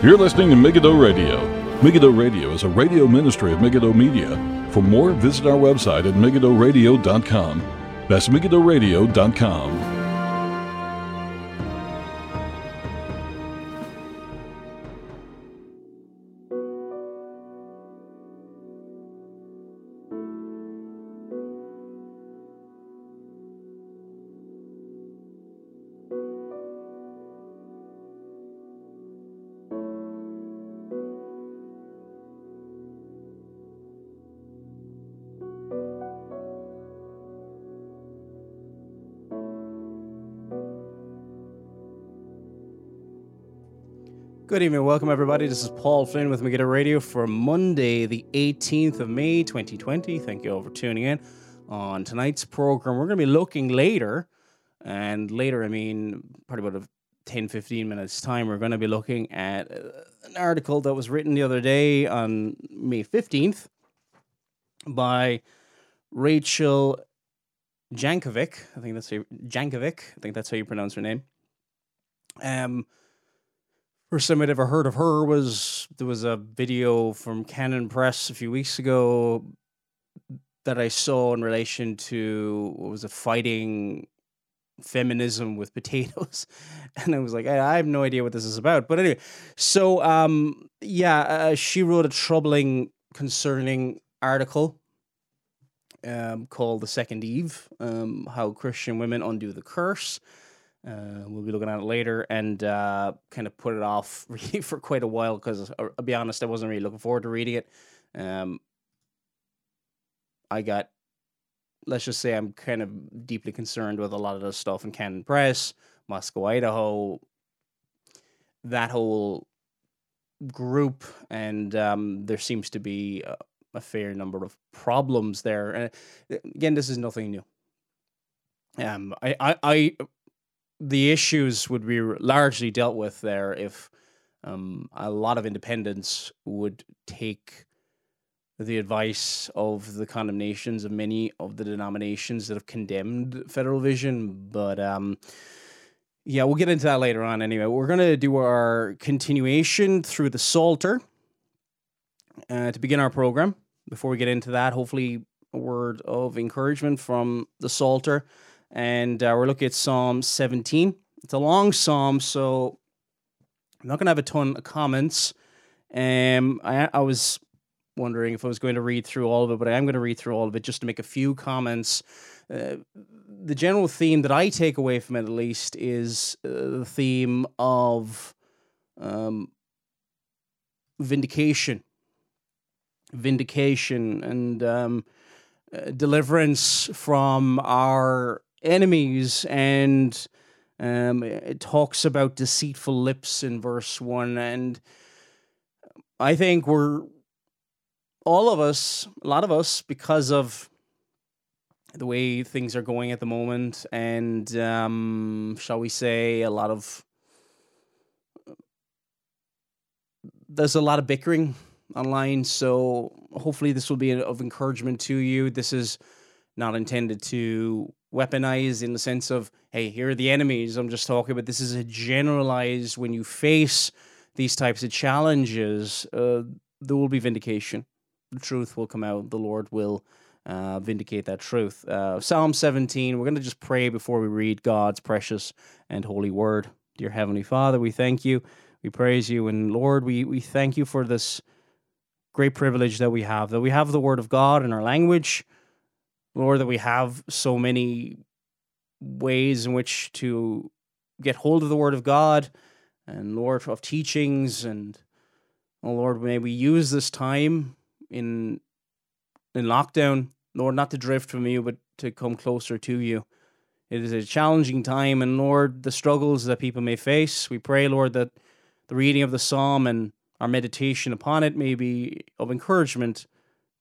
You're listening to Megiddo Radio. Megiddo Radio is a radio ministry of Megiddo Media. For more, visit our website at megiddoradio.com. That's megiddoradio.com. Good evening, welcome everybody. This is Paul Flynn with Megiddo Radio for Monday, the 18th of May, 2020. Thank you all for tuning in. On tonight's program, we're going to be looking later, and later, I mean, probably about 10 15 minutes' time, we're going to be looking at uh, an article that was written the other day on May 15th by Rachel Jankovic. I think that's Jankovic. I think that's how you pronounce her name. Um, First time I'd ever heard of her was there was a video from Canon Press a few weeks ago that I saw in relation to what was a fighting feminism with potatoes. And i was like I, I, have no idea what this is about. But anyway so um yeah uh, she wrote a troubling concerning article um called the second eve um how christian women undo the curse uh, we'll be looking at it later and uh, kind of put it off really for quite a while because uh, I'll be honest, I wasn't really looking forward to reading it. Um, I got, let's just say, I'm kind of deeply concerned with a lot of the stuff in Canon Press, Moscow, Idaho, that whole group, and um, there seems to be a, a, fair number of problems there. And uh, again, this is nothing new. Um, I, I, I the issues would be largely dealt with there if um, a lot of independents would take the advice of the condemnations of many of the denominations that have condemned federal vision. But um, yeah, we'll get into that later on anyway. We're going to do our continuation through the Psalter uh, to begin our program. Before we get into that, hopefully, a word of encouragement from the Psalter and uh, we're looking at Psalm 17. It's a long psalm, so I'm not going to have a ton of comments. Um, I, I was wondering if I was going to read through all of it, but I am going to read through all of it just to make a few comments. Uh, the general theme that I take away from it, at least, is uh, the theme of um, vindication. Vindication and um, uh, deliverance from our enemies and um, it talks about deceitful lips in verse 1 and i think we're all of us a lot of us because of the way things are going at the moment and um, shall we say a lot of there's a lot of bickering online so hopefully this will be of encouragement to you. This is not intended to weaponize in the sense of, hey, here are the enemies. I'm just talking about this is a generalized when you face these types of challenges, uh, there will be vindication. The truth will come out. The Lord will uh, vindicate that truth. Uh, Psalm 17, we're going to just pray before we read God's precious and holy word. Dear Heavenly Father, we thank you. We praise you. And Lord, we, we thank you for this great privilege that we have, that we have the word of God in our language Lord, that we have so many ways in which to get hold of the Word of God and Lord of teachings and oh Lord, may we use this time in in lockdown, Lord, not to drift from you, but to come closer to you. It is a challenging time, and Lord, the struggles that people may face, we pray, Lord, that the reading of the psalm and our meditation upon it may be of encouragement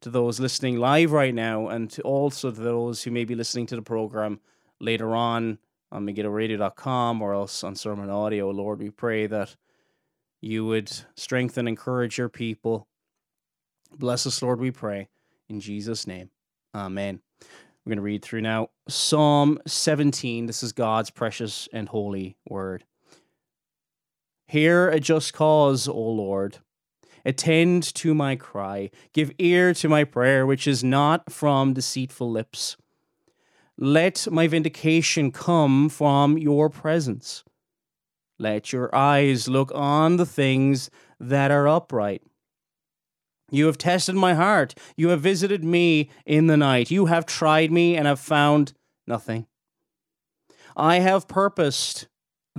to those listening live right now and to also to those who may be listening to the program later on on MegiddoRadio.com or else on Sermon Audio. Lord, we pray that you would strengthen, and encourage your people. Bless us, Lord, we pray. In Jesus' name. Amen. We're going to read through now Psalm 17. This is God's precious and holy word. Hear a just cause, O Lord. Attend to my cry. Give ear to my prayer, which is not from deceitful lips. Let my vindication come from your presence. Let your eyes look on the things that are upright. You have tested my heart. You have visited me in the night. You have tried me and have found nothing. I have purposed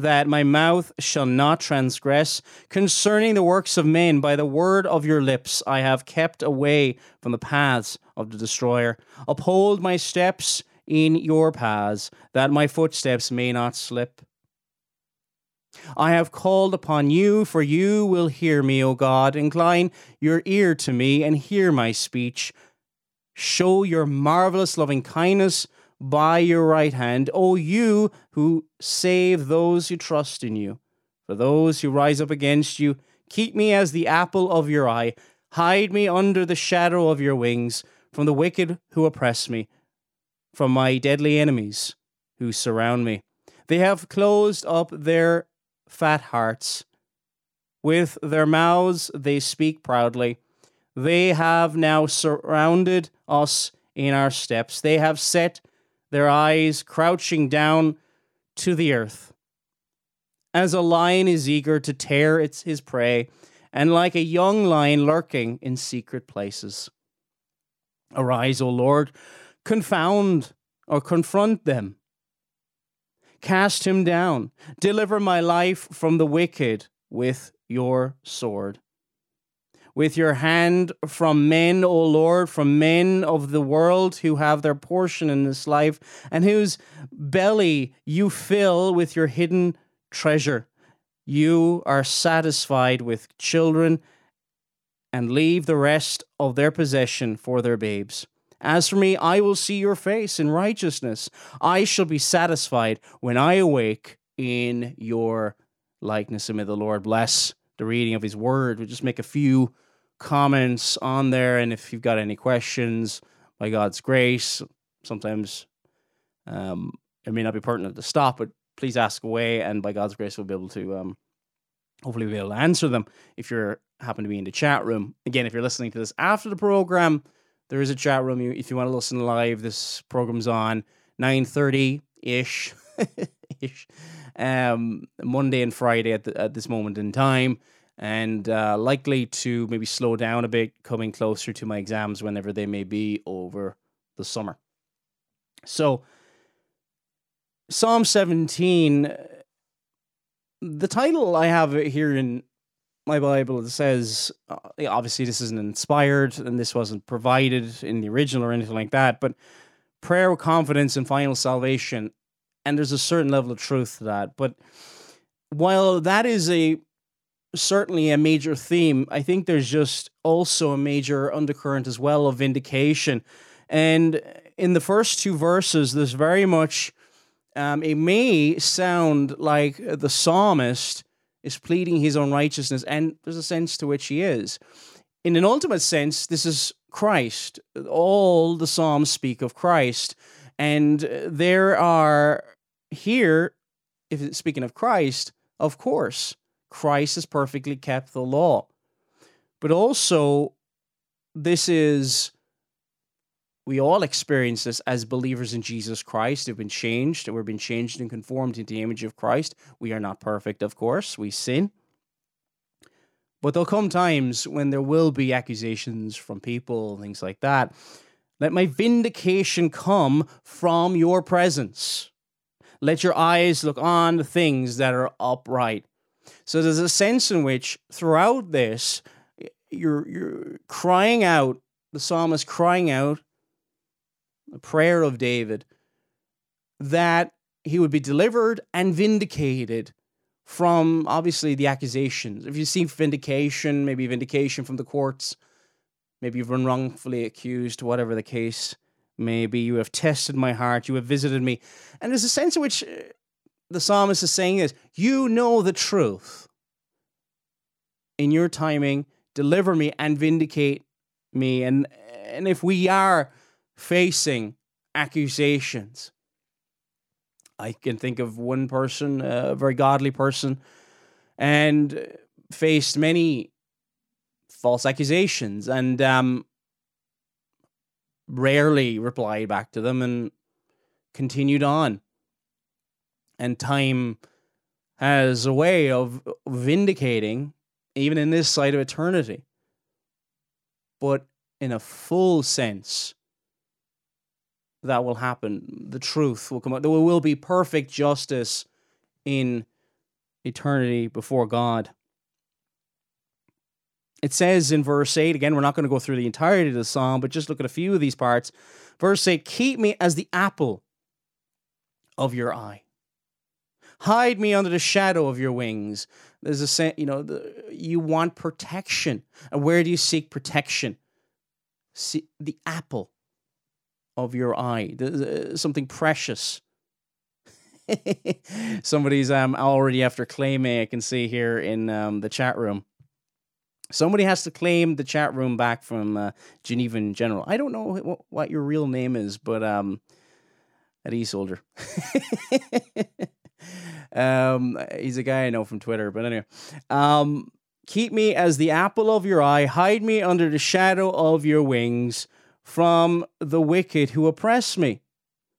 that my mouth shall not transgress concerning the works of men by the word of your lips I have kept away from the paths of the destroyer uphold my steps in your paths that my footsteps may not slip I have called upon you, for you will hear me, O God. Incline your ear to me and hear my speech. Show your marvelous loving kindness by your right hand, O you who save those who trust in you. For those who rise up against you, keep me as the apple of your eye. Hide me under the shadow of your wings from the wicked who oppress me, from my deadly enemies who surround me. They have closed up their fat hearts. With their mouths they speak proudly. They have now surrounded us in our steps. They have set their eyes crouching down to the earth. As a lion is eager to tear its, his prey, and like a young lion lurking in secret places. Arise, O Lord, confound or confront them. Cast him down. Deliver my life from the wicked with your sword. With your hand from men, O Lord, from men of the world who have their portion in this life, and whose belly you fill with your hidden treasure. You are satisfied with children and leave the rest of their possession for their babes. As for me, I will see your face in righteousness. I shall be satisfied when I awake in your likeness. And may the Lord bless the reading of his word. We'll just make a few comments on there. And if you've got any questions, by God's grace, sometimes um, it may not be pertinent to stop, but please ask away. And by God's grace, we'll be able to um, hopefully we'll be able to answer them if you're happen to be in the chat room. Again, if you're listening to this after the program, there is a chat room if you want to listen live. This program's on nine thirty ish, ish, um, Monday and Friday at the, at this moment in time, and uh, likely to maybe slow down a bit coming closer to my exams whenever they may be over the summer. So, Psalm seventeen. The title I have here in my Bible it says uh, obviously this isn't inspired and this wasn't provided in the original or anything like that, but prayer confidence and final salvation, and there's a certain level of truth to that. But while that is a certainly a major theme, I think there's just also a major undercurrent as well of vindication. And in the first two verses, there's very much um, it may sound like the psalmist is pleading his own righteousness, and there's a sense to which he is. In an ultimate sense, this is Christ. All the Psalms speak of Christ, and there are here, if speaking of Christ, of course, Christ has perfectly kept the law. But also, this is we all experience this as believers in Jesus Christ who've been changed, and we're being changed and conformed into the image of Christ. We are not perfect, of course, we sin. But there'll come times when there will be accusations from people, things like that. Let my vindication come from your presence. Let your eyes look on the things that are upright. So there's a sense in which throughout this, you're, you're crying out, the psalmist crying out the prayer of David, that he would be delivered and vindicated from obviously the accusations. If you see vindication, maybe vindication from the courts, maybe you've been wrongfully accused, whatever the case maybe, you have tested my heart, you have visited me. And there's a sense in which the psalmist is saying is, you know the truth. In your timing, deliver me and vindicate me. And and if we are facing accusations. I can think of one person, a very godly person, and faced many false accusations and um, rarely replied back to them and continued on. And time has a way of vindicating, even in this side of eternity. But in a full sense, that will happen. The truth will come out. There will be perfect justice in eternity before God. It says in verse 8, again, we're not going to go through the entirety of the psalm, but just look at a few of these parts. Verse 8 Keep me as the apple of your eye. Hide me under the shadow of your wings. There's a you know, the, you want protection. And where do you seek protection? See, the apple of your eye, the, something precious. Somebody's um already after claiming, I can see here in um, the chat room. Somebody has to claim the chat room back from uh, Geneva in general. I don't know what, what your real name is, but um, at E Soldier. um, he's a guy I know from Twitter, but anyway. Um, keep me as the apple of your eye, hide me under the shadow of your wings from the wicked who oppress me,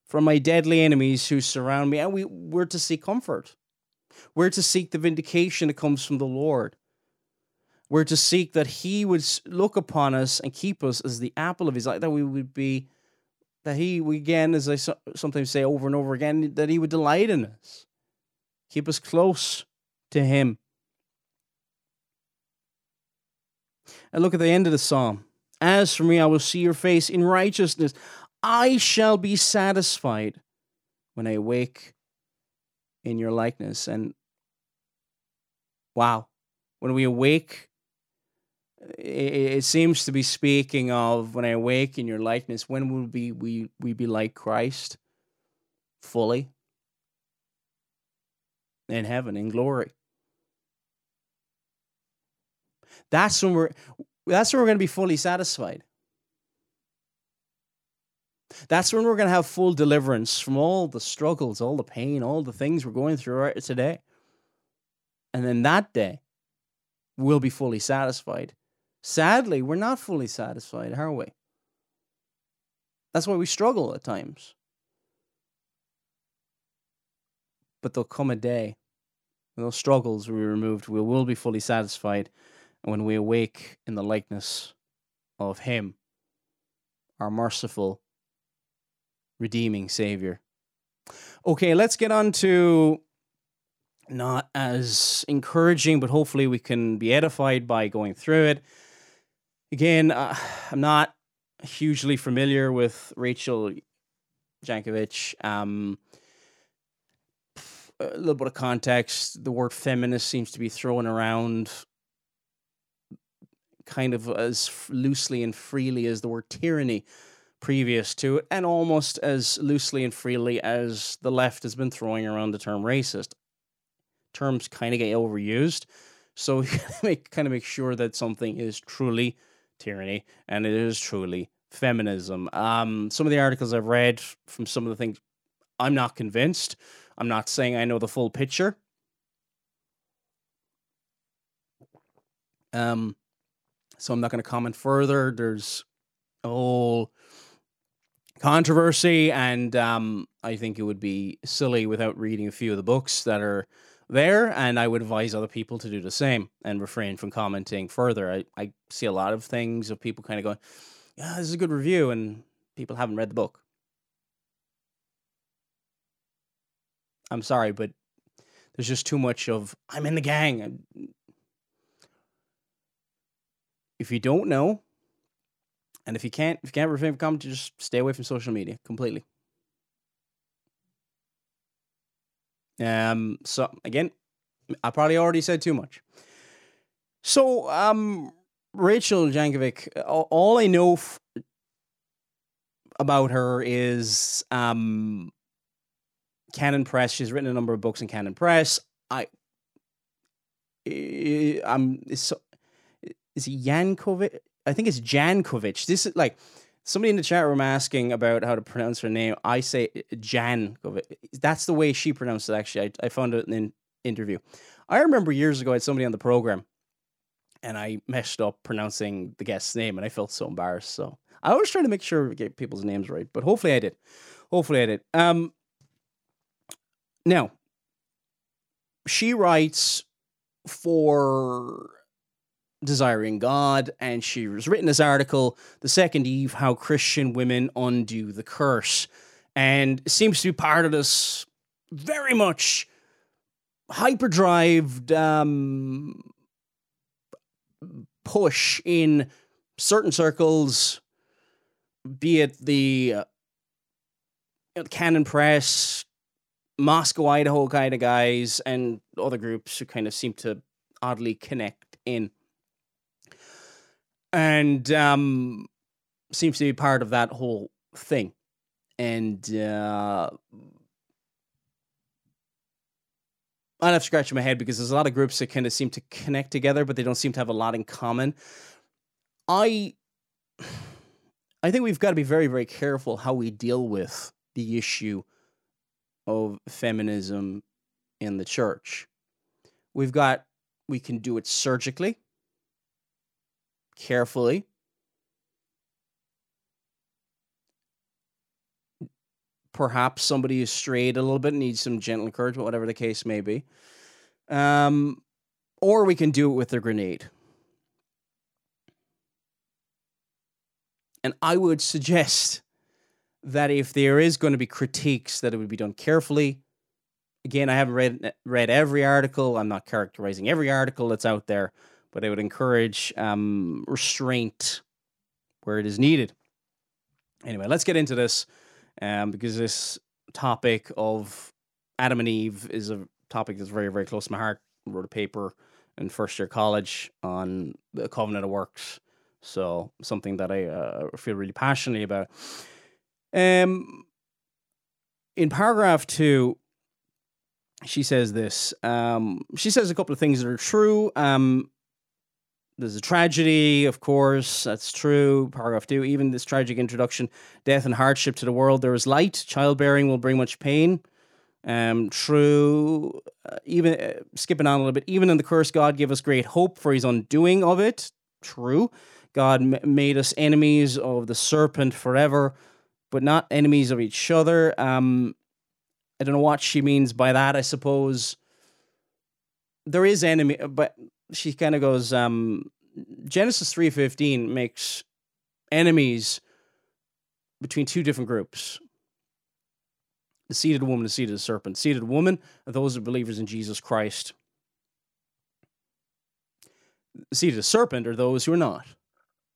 from my deadly enemies who surround me. And we, we're to seek comfort. We're to seek the vindication that comes from the Lord. We're to seek that He would look upon us and keep us as the apple of His eye, that we would be, that He, again, as I sometimes say over and over again, that He would delight in us, keep us close to Him. And look at the end of the psalm. As for me, I will see your face in righteousness. I shall be satisfied when I wake in your likeness. And wow, when we awake it, seems to be speaking of when I awake in your likeness, when will be we we be like Christ fully in heaven in glory. That's when we're that's when we're going to be fully satisfied. That's when we're going to have full deliverance from all the struggles, all the pain, all the things we're going through right today. And then that day, we'll be fully satisfied. Sadly, we're not fully satisfied, are we? That's why we struggle at times. But there'll come a day when those struggles will be removed. We will be fully satisfied. And when we awake in the likeness of Him, our merciful, redeeming Savior. Okay, let's get on to not as encouraging, but hopefully we can be edified by going through it. Again, uh, I'm not hugely familiar with Rachel Jankovic. Um, a little bit of context: the word feminist seems to be thrown around kind of as loosely and freely as the word tyranny previous to it, and almost as loosely and freely as the left has been throwing around the term racist. Terms kind of get overused, so make kind of make sure that something is truly tyranny, and it is truly feminism. Um, some of the articles I've read from some of the things, I'm not convinced. I'm not saying I know the full picture. Um, so I'm not going to comment further. There's a whole controversy, and um, I think it would be silly without reading a few of the books that are there, and I would advise other people to do the same and refrain from commenting further. I, I see a lot of things of people kind of going, yeah, this is a good review, and people haven't read the book. I'm sorry, but there's just too much of, I'm in the gang. If you don't know, and if you can't, if you can't refrain from commenting, just stay away from social media completely. Um, so again, I probably already said too much. So, um, Rachel Jankovic, all I know f- about her is um, Canon Press. She's written a number of books in Canon Press. I, I'm is, is Yankovic? I think it's Jankovic. This is like somebody in the chat room asking about how to pronounce her name. I say Jan. That's the way she pronounced it. Actually, I, I found it in an interview. I remember years ago I had somebody on the program and I messed up pronouncing the guest's name and I felt so embarrassed. So I always try to make sure we get people's names right, but hopefully I did. Hopefully I did. Um, now, she writes for Desiring God, and she has written this article, The Second Eve How Christian Women Undo the Curse. And seems to be part of this very much hyperdrived um, push in certain circles, be it the uh, Canon Press, Moscow, Idaho kind of guys, and other groups who kind of seem to oddly connect in. And um, seems to be part of that whole thing. And uh, I'd have scratch my head because there's a lot of groups that kind of seem to connect together, but they don't seem to have a lot in common. I I think we've got to be very, very careful how we deal with the issue of feminism in the church. We've got we can do it surgically, carefully. Perhaps somebody is strayed a little bit, needs some gentle encouragement, whatever the case may be. Um, or we can do it with a grenade. And I would suggest that if there is going to be critiques, that it would be done carefully. Again, I haven't read read every article. I'm not characterizing every article that's out there, but I would encourage um, restraint where it is needed. Anyway, let's get into this um, because this topic of Adam and Eve is a topic that's very, very close to my heart. I wrote a paper in first year college on the covenant of works, so something that I uh, feel really passionately about. Um, in paragraph two, she says this. Um, she says a couple of things that are true. Um, there's a tragedy, of course, that's true. Paragraph two, even this tragic introduction, death and hardship to the world, there is light. Childbearing will bring much pain. Um, true. Uh, even uh, skipping on a little bit, even in the curse, God gave us great hope for His undoing of it. True. God m- made us enemies of the serpent forever, but not enemies of each other. Um, I don't know what she means by that. I suppose there is enemy, but she kind of goes. Um, Genesis three fifteen makes enemies between two different groups. The the woman, the the serpent. The woman are those are believers in Jesus Christ. The the serpent are those who are not.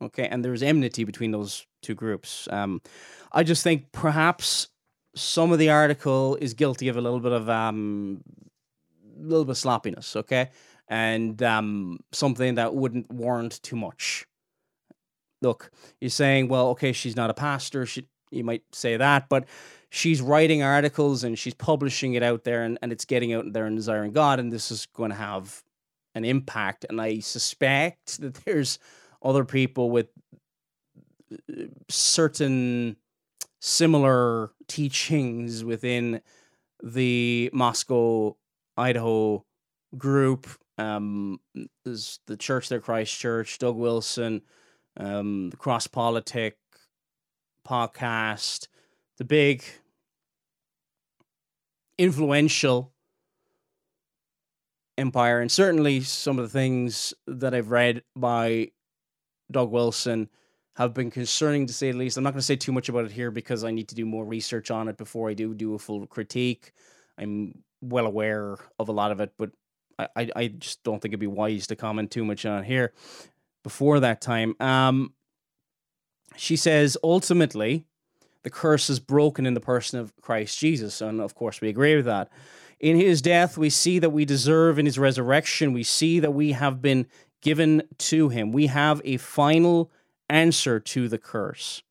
Okay, and there's enmity between those two groups. Um, I just think perhaps some of the article is guilty of a little bit of um, a little bit of sloppiness. Okay, and um, something that wouldn't warrant too much. Look, you're saying, well, okay, she's not a pastor. She, you might say that, but she's writing articles and she's publishing it out there, and, and it's getting out there and desiring God, and this is going to have an impact. And I suspect that there's other people with uh, certain similar teachings within the Moscow, Idaho group. Um, the Church There Christ Church, Doug Wilson, um, the Cross Politic podcast, the big influential empire, and certainly some of the things that I've read by Doug Wilson have been concerning to say the least. I'm not going to say too much about it here because I need to do more research on it before I do do a full critique. I'm well aware of a lot of it, but I, I just don't think it'd be wise to comment too much on here before that time. Um, she says ultimately the curse is broken in the person of Christ Jesus, and of course we agree with that. In his death, we see that we deserve. In his resurrection, we see that we have been given to him. We have a final answer to the curse.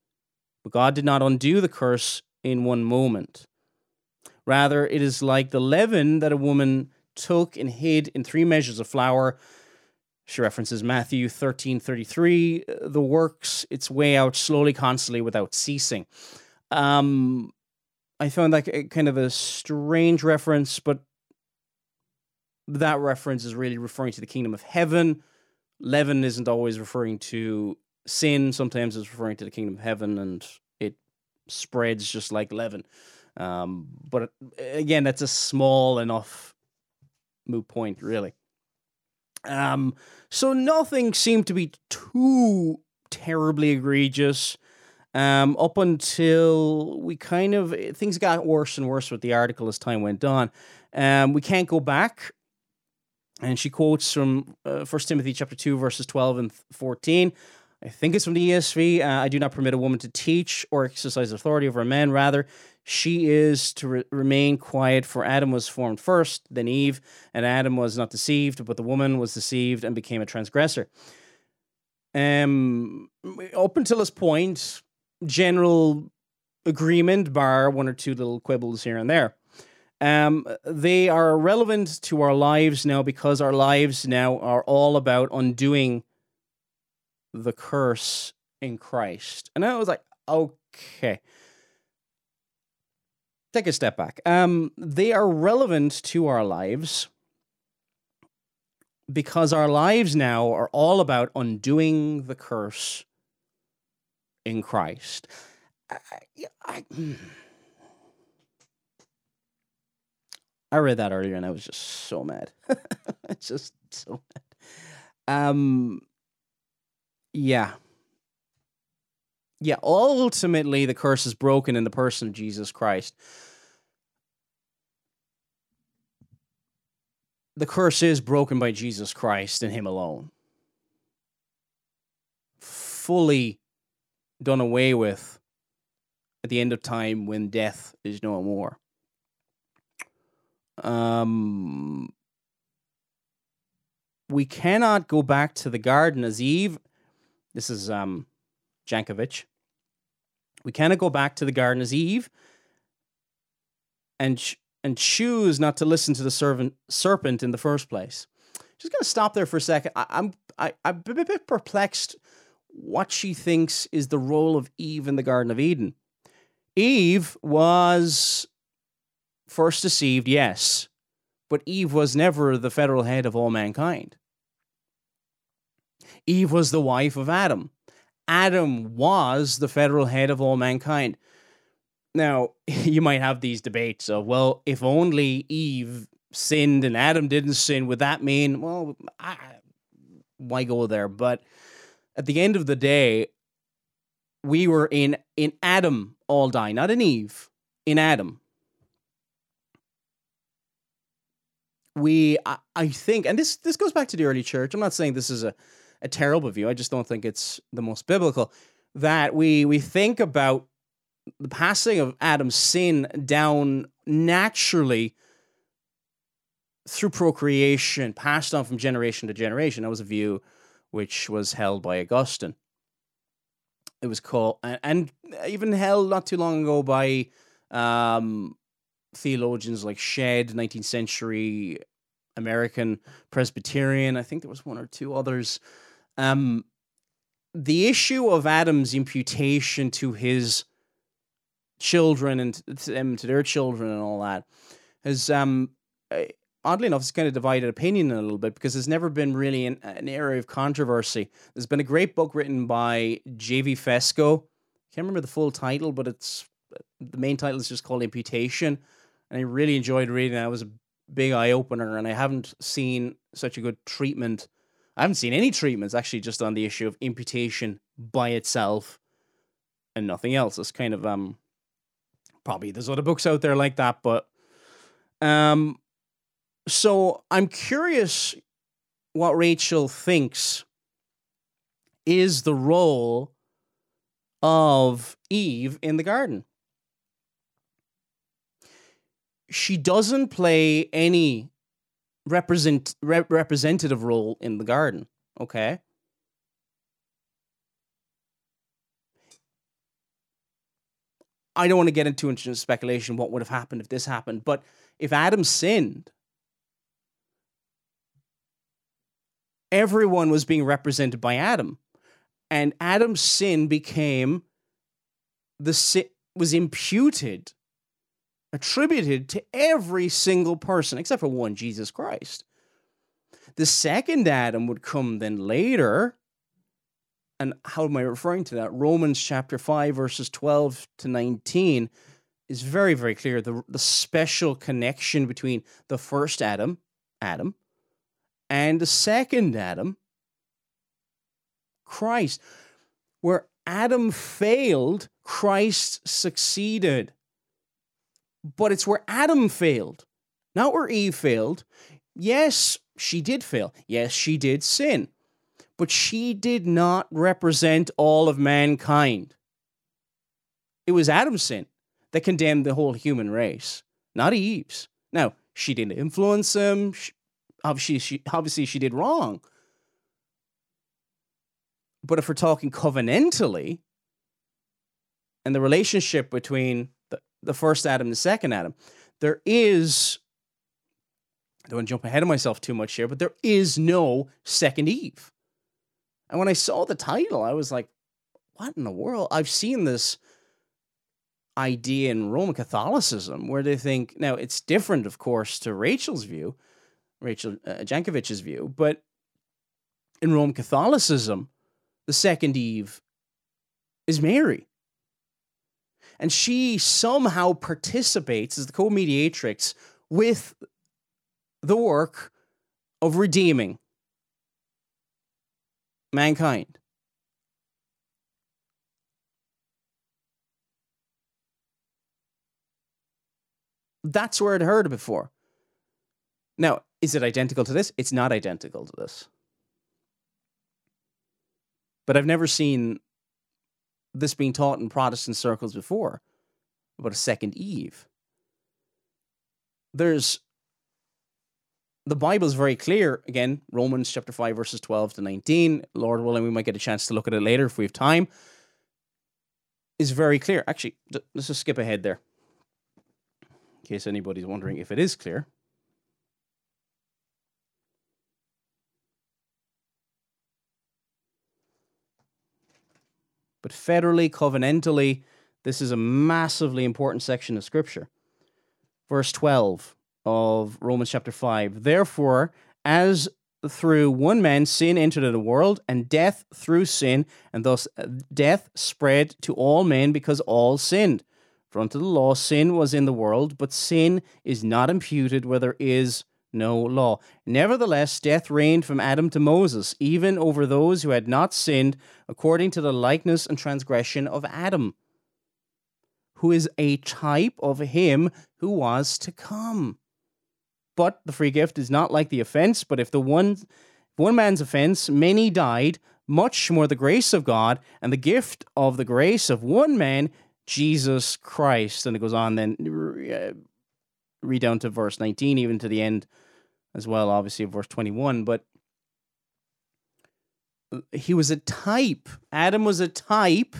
But God did not undo the curse in one moment. Rather, it is like the leaven that a woman took and hid in three measures of flour. She references Matthew 13 33. The works its way out slowly, constantly, without ceasing. Um, I found that kind of a strange reference, but that reference is really referring to the kingdom of heaven. Leaven isn't always referring to sin. Sometimes it's referring to the kingdom of heaven, and it spreads just like leaven. Um, but again, that's a small enough moot point, really. Um, so nothing seemed to be too terribly egregious. Um, up until we kind of things got worse and worse with the article as time went on. Um, we can't go back. And she quotes from uh, 1 Timothy chapter 2, verses 12 and 14. I think it's from the ESV. Uh, I do not permit a woman to teach or exercise authority over a man. Rather, she is to re- remain quiet, for Adam was formed first, then Eve, and Adam was not deceived, but the woman was deceived and became a transgressor. Um, up until this point, general agreement, bar one or two little quibbles here and there. Um, they are relevant to our lives now because our lives now are all about undoing the curse in Christ. And I was like, okay. Take a step back. Um, they are relevant to our lives because our lives now are all about undoing the curse in Christ. I, I, I read that earlier and I was just so mad. just so mad. Um, yeah. Yeah, ultimately, the curse is broken in the person of Jesus Christ. The curse is broken by Jesus Christ and Him alone. Fully done away with at the end of time when death is no more. Um, we cannot go back to the garden as Eve this is um, Jankovic. We cannot go back to the Garden as Eve and ch- and choose not to listen to the servant serpent in the first place. Just gonna stop there for a second. I, I'm I, I'm a bit perplexed what she thinks is the role of Eve in the Garden of Eden. Eve was first deceived, yes, but Eve was never the federal head of all mankind. Eve was the wife of Adam. Adam was the federal head of all mankind. Now, you might have these debates of, well, if only Eve sinned and Adam didn't sin, would that mean, well, I, why go there? But at the end of the day, we were in in Adam all die, not in Eve, in Adam. We, I, I think, and this this goes back to the early church. I'm not saying this is a a terrible view. I just don't think it's the most biblical. That we we think about the passing of Adam's sin down naturally through procreation, passed on from generation to generation. That was a view which was held by Augustine. It was called, and even held not too long ago by um, theologians like Shedd, 19th century American Presbyterian. I think there was one or two others um, the issue of Adam's imputation to his children and to, um, to their children and all that has, um, oddly enough, it's kind of divided opinion a little bit because there's never been really an, an area of controversy. There's been a great book written by J.V. Fesko. Can't remember the full title, but it's the main title is just called Imputation, and I really enjoyed reading it. It was a big eye opener, and I haven't seen such a good treatment I haven't seen any treatments actually just on the issue of imputation by itself and nothing else. It's kind of um probably there's other books out there like that, but um so I'm curious what Rachel thinks is the role of Eve in the garden. She doesn't play any represent re- representative role in the garden. Okay. I don't want to get into speculation what would have happened if this happened, but if Adam sinned, everyone was being represented by Adam, and Adam's sin became the sin was imputed attributed to every single person except for one, Jesus Christ. The second Adam would come then later. And how am I referring to that? Romans chapter 5, verses 12 to 19 is very, very clear. The, the special connection between the first Adam, Adam, and the second Adam, Christ. Where Adam failed, Christ succeeded. But it's where Adam failed, not where Eve failed. Yes, she did fail. Yes, she did sin. But she did not represent all of mankind. It was Adam's sin that condemned the whole human race, not Eve's. Now, she didn't influence him. She, obviously, she, obviously, she did wrong. But if we're talking covenantally, and the relationship between the, first Adam the second Adam, there is, I don't want to jump ahead of myself too much here, but there is no second Eve. And when I saw the title, I was like, what in the world? I've seen this idea in Roman Catholicism where they think, now it's different, of course, to Rachel's view, Rachel uh, Jankovic's view, but in Roman Catholicism, the second Eve is Mary and she somehow participates as the co-mediatrix with the work of redeeming mankind. That's where I'd heard it before. Now, is it identical to this? It's not identical to this. But I've never seen this being taught in Protestant circles before about a second Eve. There's the Bible is very clear. Again, Romans chapter 5, verses 12 to 19. Lord willing, we might get a chance to look at it later if we have time. Is very clear. Actually, let's just skip ahead there. In case anybody's wondering if it is clear. But federally, covenantally, this is a massively important section of Scripture. Verse 12 of Romans chapter 5. Therefore, as through one man sin entered into the world, and death through sin, and thus uh, death spread to all men because all sinned. For unto the law sin was in the world, but sin is not imputed where there is no law. Nevertheless, death reigned from Adam to Moses, even over those who had not sinned, according to the likeness and transgression of Adam, who is a type of him who was to come. But the free gift is not like the offense, but if the one one man's offense many died, much more the grace of God and the gift of the grace of one man, Jesus Christ. And it goes on then read down to verse 19, even to the end as well, obviously, of verse 21. But he was a type. Adam was a type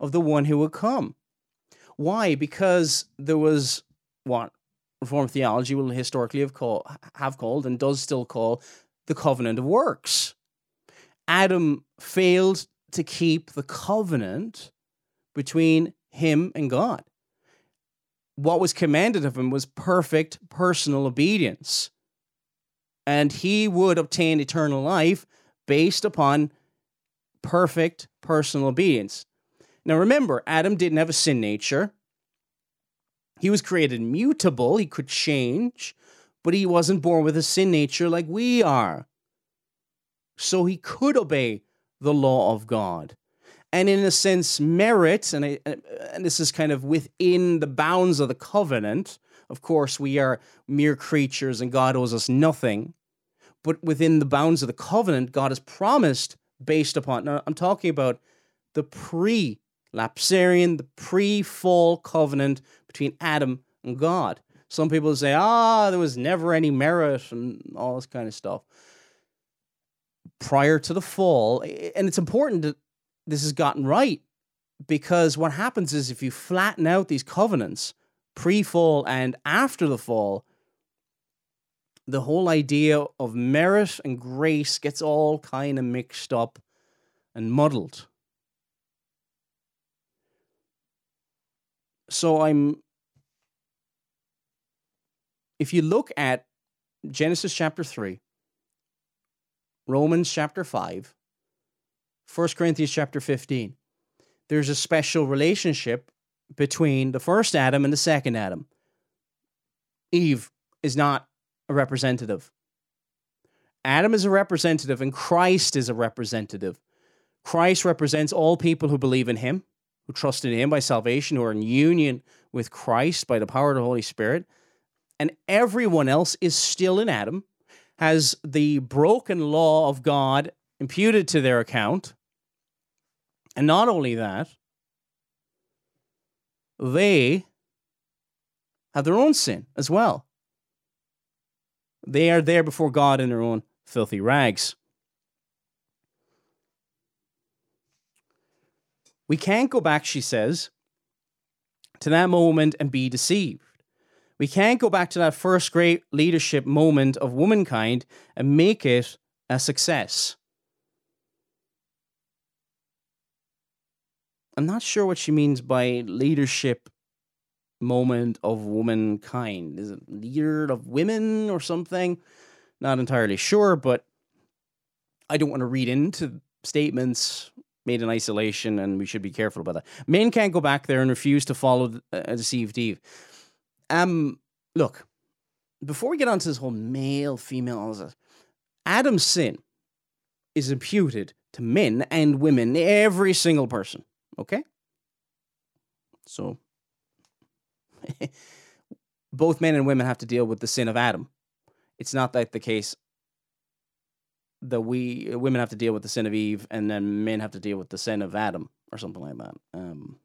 of the one who would come. Why? Because there was what Reformed theology will historically have called, have called and does still call the covenant of works. Adam failed to keep the covenant between him and God. What was commanded of him was perfect personal obedience and he would obtain eternal life based upon perfect personal obedience. Now remember, Adam didn't have a sin nature. He was created mutable, he could change, but he wasn't born with a sin nature like we are. So he could obey the law of God. And in a sense, merit, and, I, and this is kind of within the bounds of the covenant. Of course, we are mere creatures and God owes us nothing but within the bounds of the covenant, God has promised based upon. Now, I'm talking about the pre lapsarian, the pre fall covenant between Adam and God. Some people say, ah, there was never any merit and all this kind of stuff. Prior to the fall, and it's important that this has gotten right because what happens is if you flatten out these covenants pre fall and after the fall, the whole idea of merit and grace gets all kind of mixed up and muddled. So I'm if you look at Genesis chapter 3, Romans chapter 5, 1 Corinthians chapter 15. There's a special relationship between the first Adam and the second Adam. Eve is not a representative. Adam is a representative and Christ is a representative. Christ represents all people who believe in him, who trust in him by salvation, who are in union with Christ by the power of the Holy Spirit. And everyone else is still in Adam, has the broken law of God imputed to their account. And not only that, they have their own sin as well. They are there before God in their own filthy rags. We can't go back, she says, to that moment and be deceived. We can't go back to that first great leadership moment of womankind and make it a success. I'm not sure what she means by leadership moment of womankind. Is it leader of women or something? Not entirely sure, but I don't want to read into statements made in isolation, and we should be careful about that. Men can't go back there and refuse to follow a deceived Eve. Um, look, before we get on to this whole male, female, Adam's sin is imputed to men and women, every single person. Okay? So, both men and women have to deal with the sin of Adam. It's not like the case that we women have to deal with the sin of Eve and then men have to deal with the sin of Adam or something like that. Um,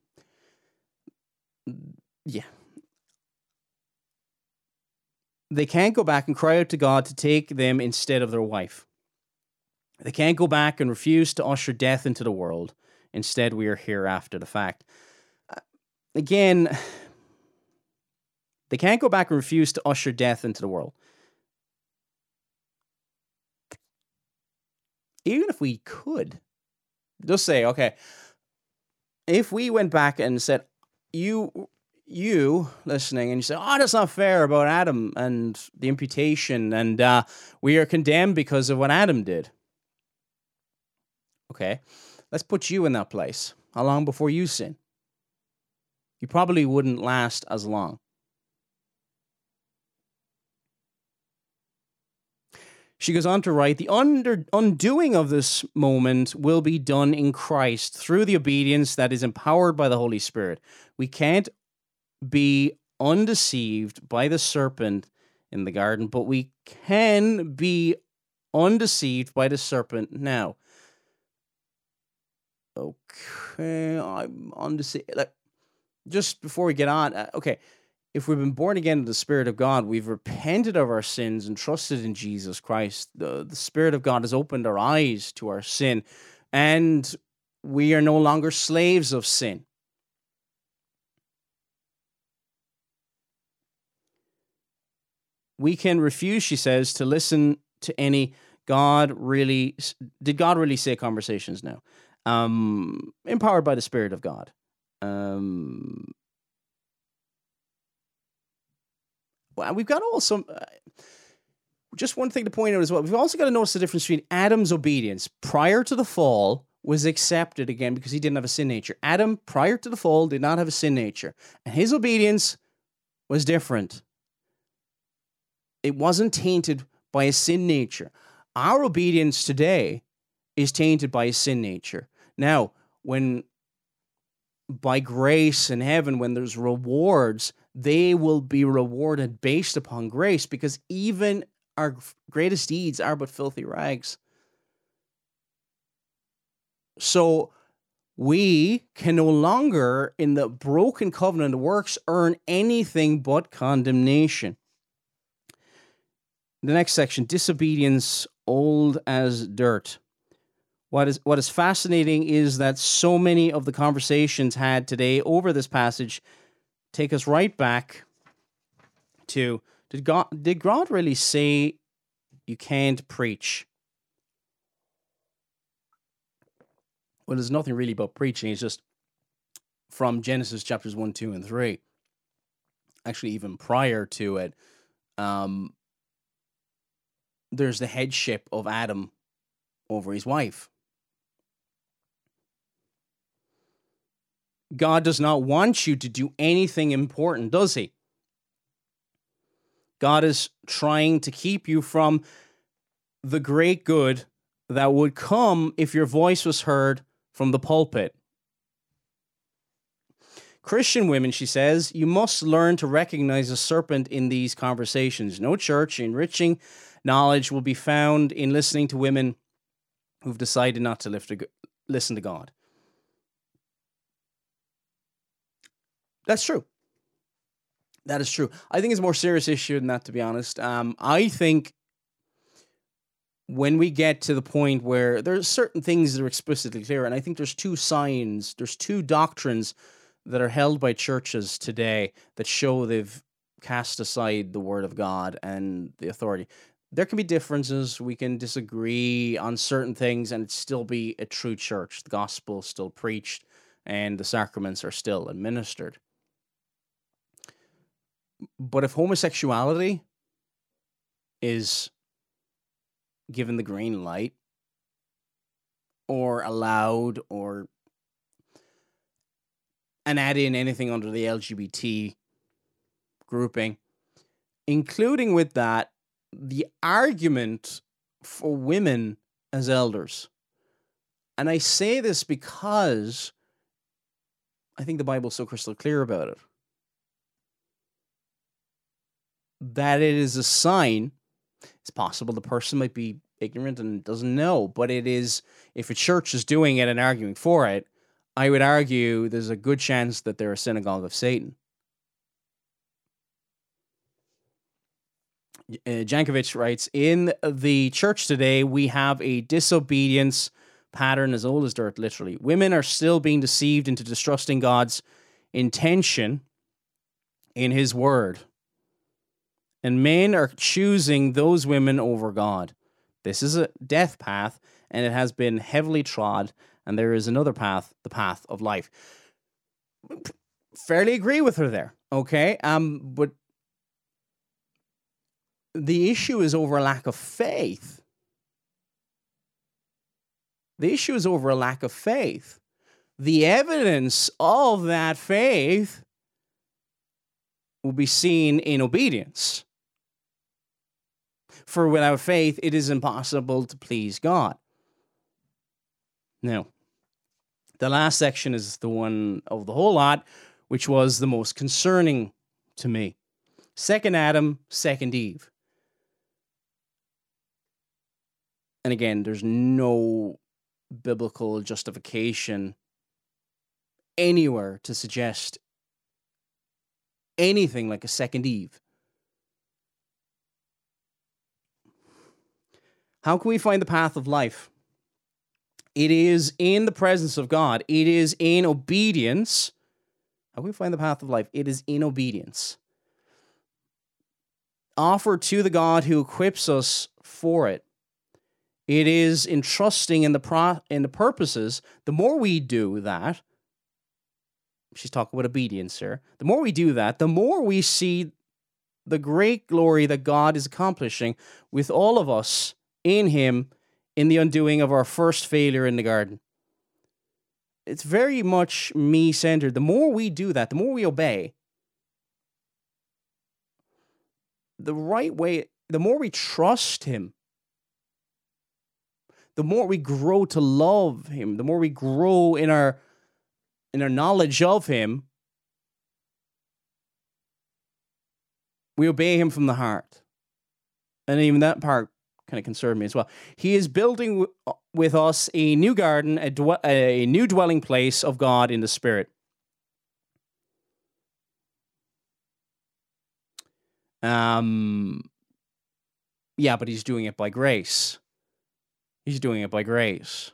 yeah. They can't go back and cry out to God to take them instead of their wife. They can't go back and refuse to usher death into the world. Instead, we are here after the fact. Uh, again, they can't go back and refuse to usher death into the world. Even if we could, just say, okay, if we went back and said, you you listening and you say, "Oh, that's not fair about Adam and the imputation, and uh, we are condemned because of what Adam did." Okay, let's put you in that place. How long before you sin? You probably wouldn't last as long. She goes on to write The under, undoing of this moment will be done in Christ through the obedience that is empowered by the Holy Spirit. We can't be undeceived by the serpent in the garden, but we can be undeceived by the serpent now. Okay, I'm undeceived. Like, just before we get on, uh, okay, if we've been born again in the Spirit of God, we've repented of our sins and trusted in Jesus Christ. The, the Spirit of God has opened our eyes to our sin, and we are no longer slaves of sin. we can refuse, she says, to listen to any God really did God really say conversations now? Um, empowered by the Spirit of God. Um, well, we've got also uh, just one thing to point out as well. We've also got to notice the difference between Adam's obedience prior to the fall was accepted again because he didn't have a sin nature. Adam, prior to the fall, did not have a sin nature, and his obedience was different it wasn't tainted by a sin nature. Our obedience today is tainted by a sin nature. Now, when by grace in heaven, when there's rewards, they will be rewarded based upon grace because even our greatest deeds are but filthy rags. So we can no longer, in the broken covenant works, earn anything but condemnation. The next section disobedience, old as dirt. What is, what is fascinating is that so many of the conversations had today over this passage take us right back to did God, did God really say you can't preach? Well, there's nothing really about preaching. It's just from Genesis chapters 1, 2, and 3. Actually, even prior to it, um, there's the headship of Adam over his wife. God does not want you to do anything important, does he? God is trying to keep you from the great good that would come if your voice was heard from the pulpit. Christian women, she says, you must learn to recognize a serpent in these conversations. No church enriching knowledge will be found in listening to women who've decided not to listen to God. That's true. That is true. I think it's a more serious issue than that, to be honest. Um, I think when we get to the point where there's certain things that are explicitly clear, and I think there's two signs, there's two doctrines that are held by churches today that show they've cast aside the word of God and the authority. There can be differences. We can disagree on certain things and it still be a true church. The gospel is still preached and the sacraments are still administered. But if homosexuality is given the green light or allowed or and add in anything under the LGBT grouping, including with that the argument for women as elders. And I say this because I think the Bible's so crystal clear about it. That it is a sign it's possible the person might be ignorant and doesn't know, but it is, if a church is doing it and arguing for it, I would argue there's a good chance that they're a synagogue of Satan. Uh, Jankovic writes In the church today, we have a disobedience pattern as old as dirt, literally. Women are still being deceived into distrusting God's intention in His word and men are choosing those women over God. This is a death path, and it has been heavily trod, and there is another path, the path of life. Fairly agree with her there, okay? Um, but the issue is over a lack of faith. The issue is over a lack of faith. The evidence of that faith will be seen in obedience. For without faith, it is impossible to please God. Now, the last section is the one of the whole lot, which was the most concerning to me. Second Adam, second Eve. And again, there's no biblical justification anywhere to suggest anything like a second Eve. How can we find the path of life? It is in the presence of God. It is in obedience. How can we find the path of life? It is in obedience. Offer to the God who equips us for it. It is in trusting in the pro- in the purposes. The more we do that, she's talking about obedience here. The more we do that, the more we see the great glory that God is accomplishing with all of us in him in the undoing of our first failure in the garden. It's very much me centered. The more we do that, the more we obey, the right way, the more we trust him, the more we grow to love him, the more we grow in our in our knowledge of him, we obey him from the heart. And even that part kind of concerned me as well. He is building w- uh, with us a new garden, a, a new dwelling place of God in the Spirit. Um, yeah, but he's doing it by grace. He's doing it by grace.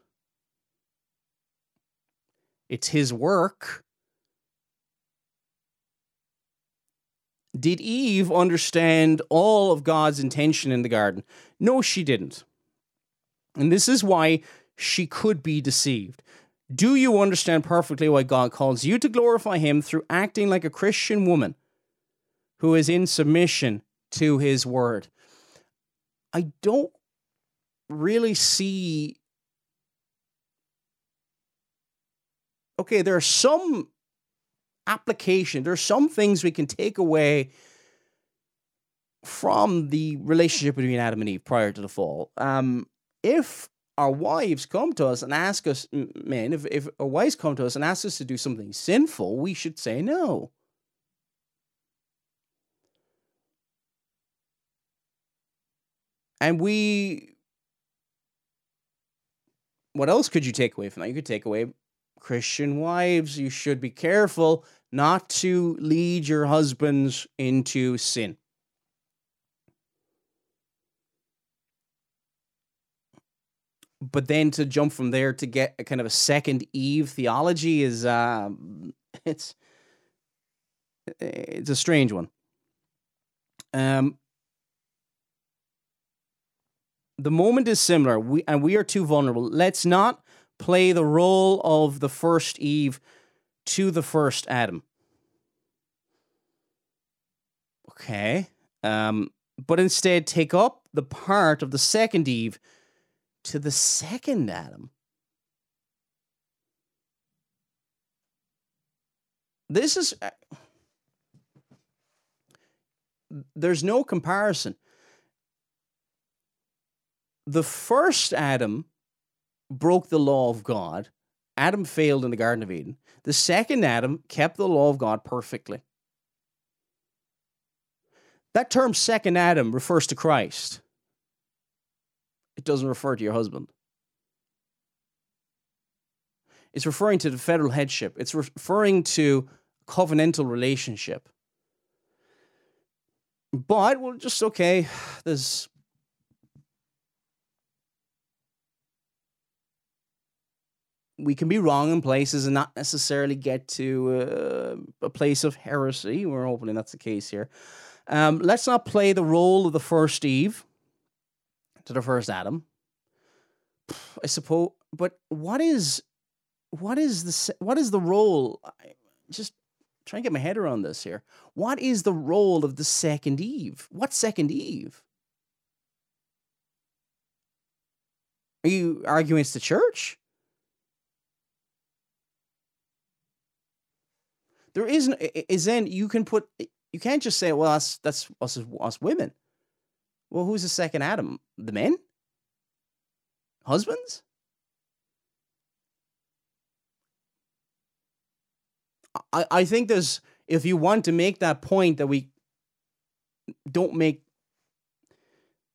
It's his work. Did Eve understand all of God's intention in the garden? No, she didn't. And this is why she could be deceived. Do you understand perfectly why God calls you to glorify Him through acting like a Christian woman who is in submission to His word? I don't really see. Okay, there are some application, there are some things we can take away from the relationship between Adam and Eve prior to the fall. Um, if our wives come to us and ask us, men, if, if our wives come to us and ask us to do something sinful, we should say no. And we, what else could you take away from that? You could take away Christian wives, you should be careful not to lead your husbands into sin. but then to jump from there to get a kind of a second Eve theology is um, it's it's a strange one. Um, the moment is similar, we and we are too vulnerable. Let's not play the role of the first Eve to the first Adam. Okay, um, but instead take up the part of the second Eve to the second Adam. This is. Uh, there's no comparison. The first Adam broke the law of God. Adam failed in the Garden of Eden. The second Adam kept the law of God perfectly. That term second Adam refers to Christ it doesn't refer to your husband. It's referring to the federal headship. It's referring to covenantal relationship. But well, just okay. There's we can be wrong in places and not necessarily get to uh, a place of heresy. We're hoping that's the case here. Um, let's not play the role of the first Eve to the first Adam. I suppose, but what is, what is the what is the role? I just trying to get my head around this here. What is the role of the second Eve? What second Eve? Are you arguing it's the church? There isn't. Is then you can put. You can't just say, "Well, that's that's us us women." Well, who's the second Adam? The men? Husbands? I, I think there's, if you want to make that point that we don't make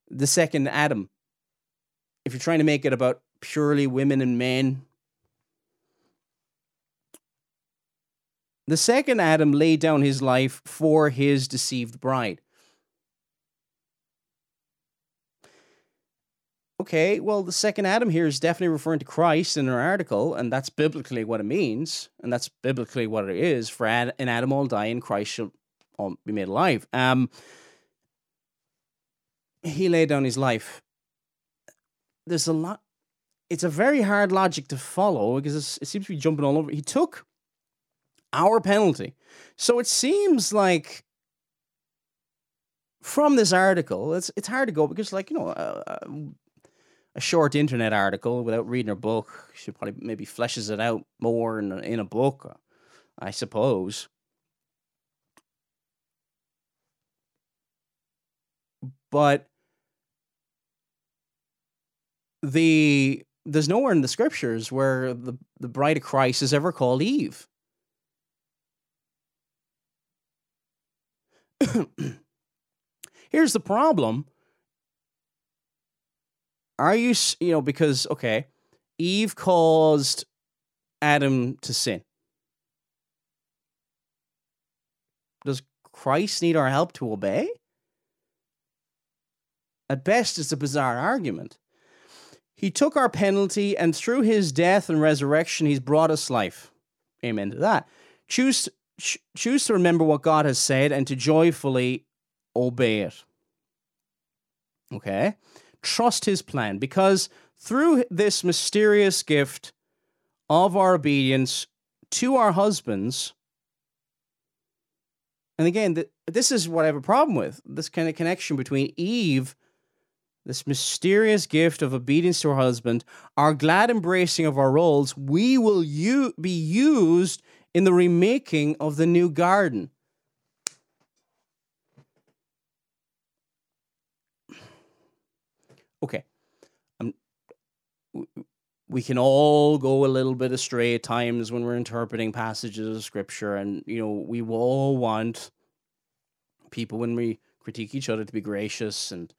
the second Adam, if you're trying to make it about purely women and men, the second Adam laid down his life for his deceived bride. okay, well, the second Adam here is definitely referring to Christ in our article, and that's biblically what it means, and that's biblically what it is. For an Adam will die, and Christ shall be made alive. Um, he laid down his life. There's a lot. It's a very hard logic to follow because it seems to be jumping all over. He took our penalty, so it seems like from this article, it's it's hard to go because, like you know, uh a short internet article without reading her book. She probably maybe fleshes it out more in a, in a book, I suppose. But the there's nowhere in the scriptures where the, the bride of Christ is ever called Eve. Here's the problem are you, you know, because, okay, Eve caused Adam to sin. Does Christ need our help to obey? At best, it's a bizarre argument. He took our penalty, and through his death and resurrection, he's brought us life. Amen to that. Choose, ch- choose to remember what God has said and to joyfully obey it. Okay? trust his plan because through this mysterious gift of our obedience to our husbands, and again, this is what I have a problem with this kind of connection between Eve this mysterious gift of obedience to her husband, our glad embracing of our roles, we will u- be used in the remaking of the new garden. Okay. Um, we can all go a little bit astray at times when we're interpreting passages of scripture, and you know, we all want people when we critique each other to be gracious and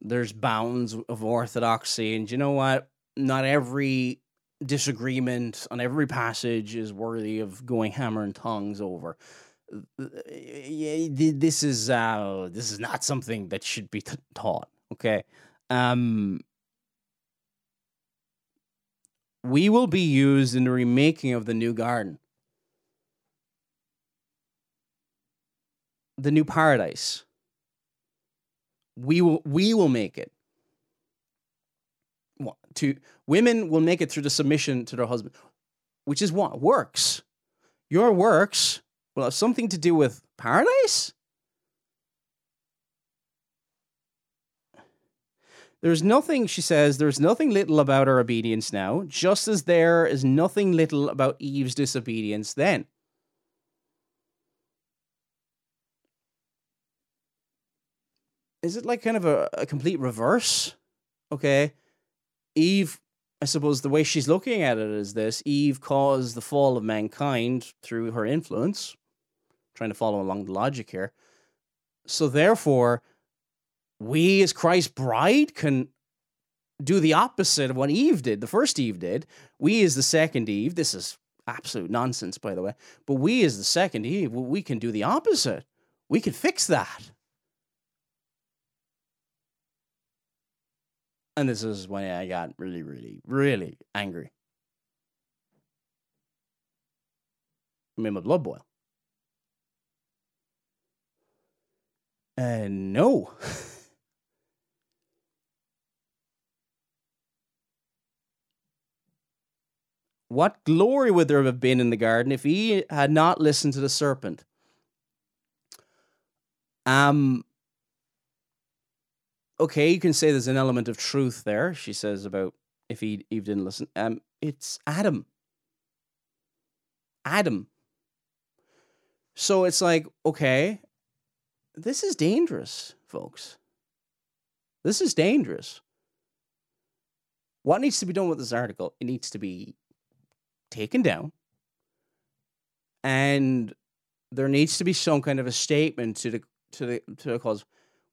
there's bounds of orthodoxy and you know what not every disagreement on every passage is worthy of going hammer and tongs over. This is uh this is not something that should be taught okay? Um we will be used in the remaking of the new garden. The new paradise. We will we will make it to women will make it through the submission to their husband which is what works your works will have something to do with paradise There's nothing, she says, there's nothing little about our obedience now, just as there is nothing little about Eve's disobedience then. is it like kind of a, a complete reverse? Okay. Eve, I suppose the way she's looking at it is this Eve caused the fall of mankind through her influence, trying to follow along the logic here. So therefore, we as Christ's bride can do the opposite of what Eve did, the first Eve did. We as the second Eve, this is absolute nonsense, by the way, but we as the second Eve, we can do the opposite. We can fix that. And this is when I got really, really, really angry. I made my blood boil. And no. what glory would there have been in the garden if he had not listened to the serpent? Um, okay, you can say there's an element of truth there. She says about if Eve, Eve didn't listen. Um, it's Adam. Adam. So it's like, okay, this is dangerous, folks. This is dangerous. What needs to be done with this article? It needs to be taken down. And there needs to be some kind of a statement to the to the to the cause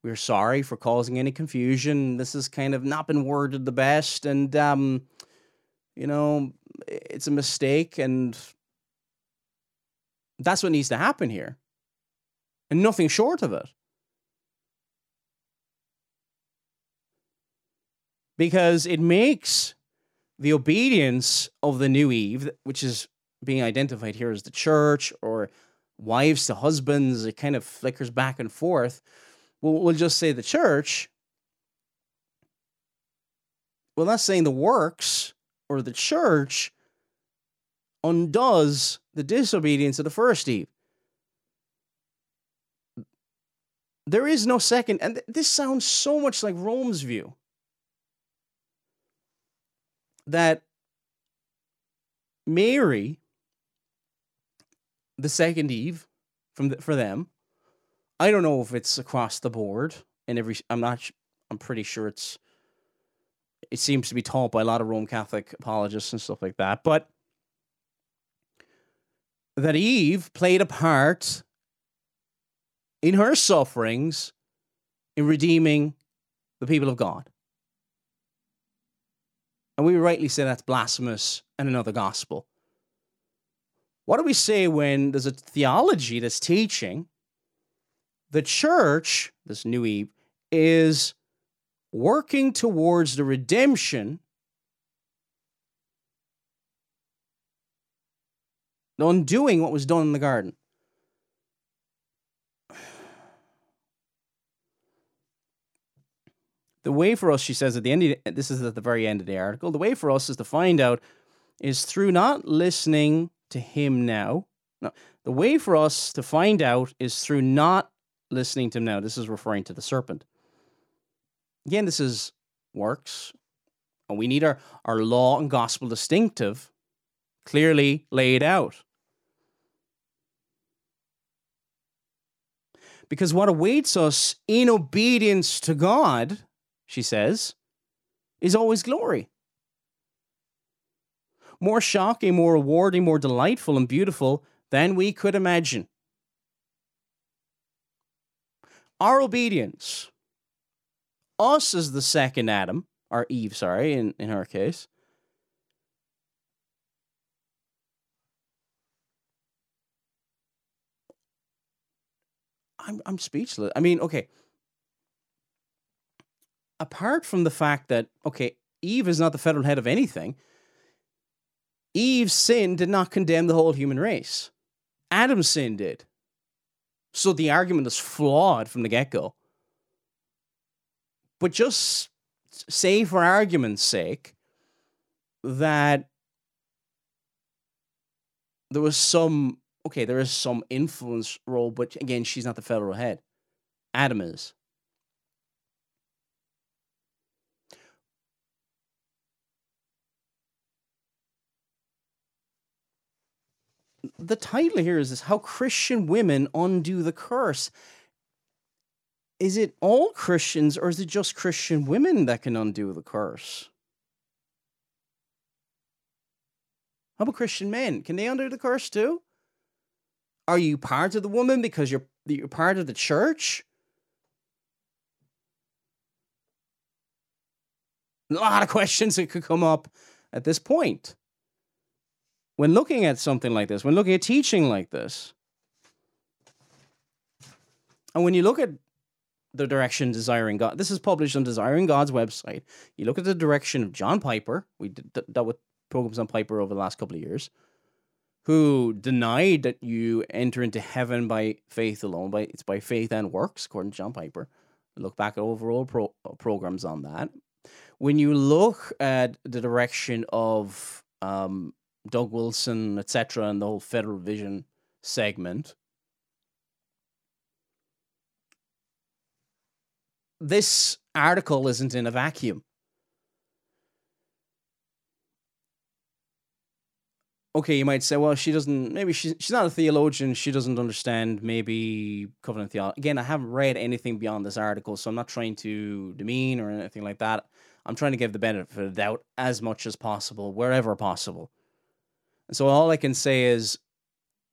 we're sorry for causing any confusion. This has kind of not been worded the best, and um, you know, it's a mistake, and that's what needs to happen here, and nothing short of it. Because it makes the obedience of the new Eve, which is being identified here as the church or wives to husbands, it kind of flickers back and forth we'll, we'll just say the church. Well, that's saying the works or the church undoes the disobedience of the first Eve. There is no second, and th- this sounds so much like Rome's view that Mary, the second Eve, from the, for them, I don't know if it's across the board and every. I'm not. I'm pretty sure it's. It seems to be taught by a lot of Roman Catholic apologists and stuff like that, but that Eve played a part in her sufferings in redeeming the people of God. And we rightly say that's blasphemous and another gospel. What do we say when there's a theology that's teaching the church, this new Eve, is working towards the redemption, undoing what was done in the garden. The way for us, she says at the end, of, this is at the very end of the article, the way for us is to find out is through not listening to him now. No, the way for us to find out is through not listening to him now. This is referring to the serpent. Again, this is works, and we need our, our law and gospel distinctive clearly laid out. Because what awaits us in obedience to God, she says, is always glory. More shocking, more rewarding, more delightful, and beautiful than we could imagine. Our obedience, us as the second Adam, or Eve, sorry, in, in her case, I'm I'm speechless. I mean, okay. Apart from the fact that okay, Eve is not the federal head of anything. Eve's sin did not condemn the whole human race. Adam's sin did. So the argument is flawed from the get go. But just say, for argument's sake, that there was some okay, there is some influence role, but again, she's not the federal head. Adam is. The title here is this How Christian Women Undo the Curse. Is it all Christians or is it just Christian women that can undo the curse? How about Christian men? Can they undo the curse too? Are you part of the woman because you're you're part of the church? A lot of questions that could come up at this point. When looking at something like this, when looking at teaching like this, and when you look at the direction Desiring God, this is published on Desiring God's website. You look at the direction of John Piper. We did that with programs on Piper over the last couple of years who denied that you enter into heaven by faith alone. By it's by faith and works, according to John Piper. Look back at overall pro, programs on that. When you look at the direction of um, Doug Wilson, etc., and the whole Federal Vision segment, this article isn't in a vacuum. okay, you might say, well, she doesn't, maybe she's, she's not a theologian. She doesn't understand maybe covenant theology. Again, I haven't read anything beyond this article, so I'm not trying to demean or anything like that. I'm trying to give the benefit of the doubt as much as possible, wherever possible. So all I can say is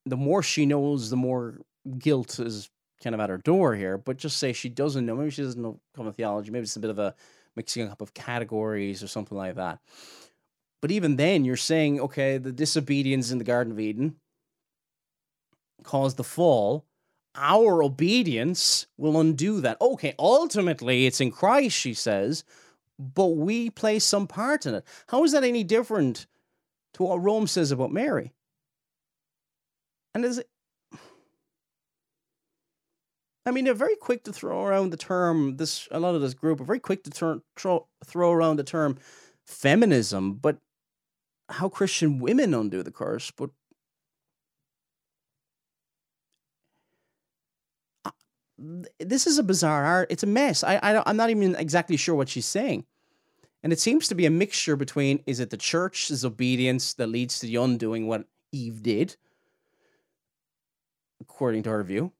the more she knows, the more guilt is kind of at her door here. But just say she doesn't know. Maybe she doesn't know covenant theology. Maybe it's a bit of a mixing up of categories or something like that. But even then, you're saying, okay, the disobedience in the Garden of Eden caused the fall. Our obedience will undo that. Okay, ultimately, it's in Christ, she says, but we play some part in it. How is that any different to what Rome says about Mary? And is it. I mean, they're very quick to throw around the term. This a lot of this group are very quick to turn, throw, throw around the term feminism, but how Christian women undo the curse, but this is a bizarre art. It's a mess. I, I I'm not even exactly sure what she's saying, and it seems to be a mixture between is it the church's obedience that leads to the undoing what Eve did, according to her view,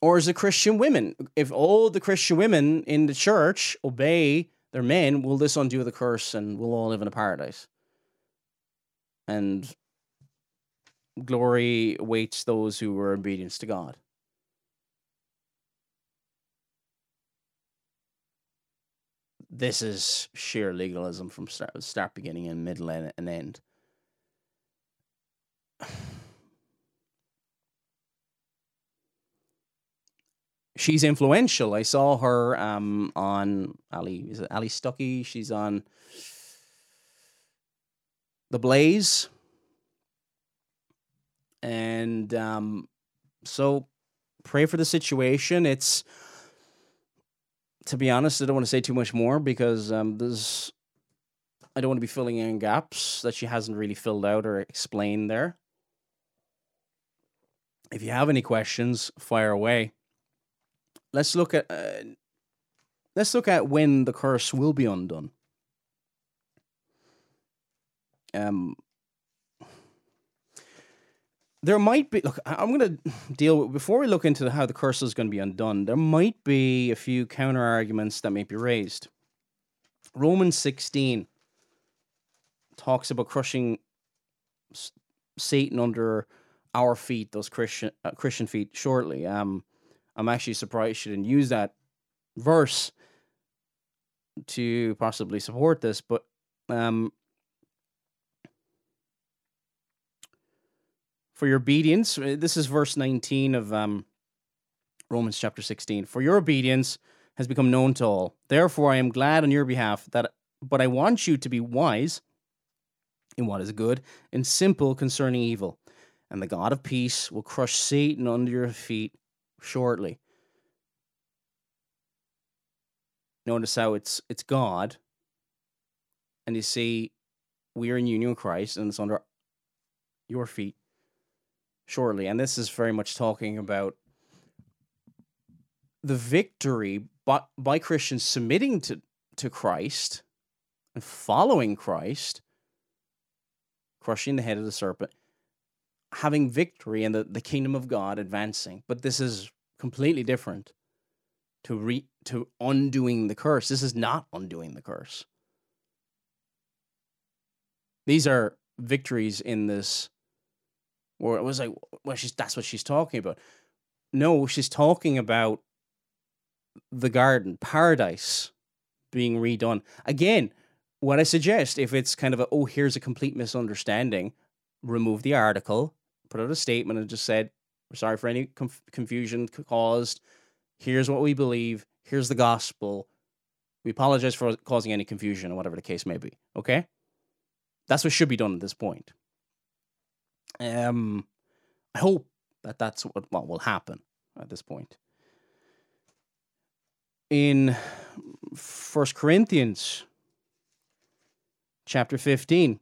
or is it Christian women? If all the Christian women in the church obey their men, will this undo the curse and we'll all live in a paradise? and glory awaits those who are obedient to God. This is sheer legalism from start, start beginning and middle and, and end. She's influential. I saw her um, on Allie. Is it Allie Stuckey? She's on the Blaze. And um, so pray for the situation. It's, to be honest, I don't want to say too much more because um, there's, I don't want to be filling in gaps that she hasn't really filled out or explained there. If you have any questions, fire away. Let's look at uh, let's look at when the curse will be undone. Um, there might be look i'm going to deal with before we look into how the curse is going to be undone there might be a few counter arguments that may be raised. Romans 16 talks about crushing satan under our feet those christian uh, christian feet shortly. Um i'm actually surprised she didn't use that verse to possibly support this but um for your obedience. Uh, this is verse 19 of um, Romans chapter 16. For your obedience has become known to all. Therefore, I am glad on your behalf that, but I want you to be wise in what is good and simple concerning evil. And the God of peace will crush Satan under your feet shortly. Notice how it's it's God, and you see we are in union with Christ, and it's under your feet shortly. And this is very much talking about the victory by, by Christians submitting to, to Christ and following Christ, crushing the head of the serpent, having victory and the, the kingdom of God advancing. But this is completely different to re to undoing the curse. This is not undoing the curse. These are victories in this or it was like, well, she's that's what she's talking about. No, she's talking about the garden, paradise being redone. Again, what I suggest, if it's kind of a, oh, here's a complete misunderstanding, remove the article, put out a statement and just said, we're sorry for any conf- confusion caused. Here's what we believe. Here's the gospel. We apologize for causing any confusion or whatever the case may be. Okay? That's what should be done at this point. Um, I hope that that's what, what will happen at this point. In First Corinthians chapter 15,